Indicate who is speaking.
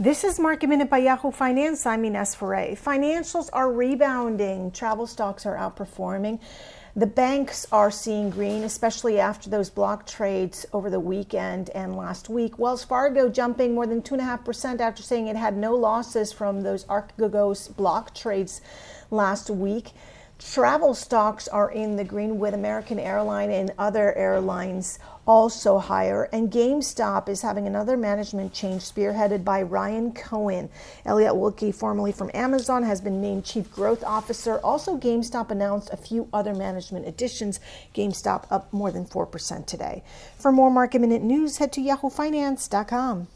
Speaker 1: This is Market Minute by Yahoo Finance. I'm Ines Ferre. Financials are rebounding. Travel stocks are outperforming. The banks are seeing green, especially after those block trades over the weekend and last week. Wells Fargo jumping more than 2.5% after saying it had no losses from those Archegos block trades last week. Travel stocks are in the green with American Airline and other airlines also higher. And GameStop is having another management change spearheaded by Ryan Cohen. Elliott Wilke, formerly from Amazon, has been named Chief Growth Officer. Also, GameStop announced a few other management additions. GameStop up more than 4% today. For more market minute news, head to yahoofinance.com.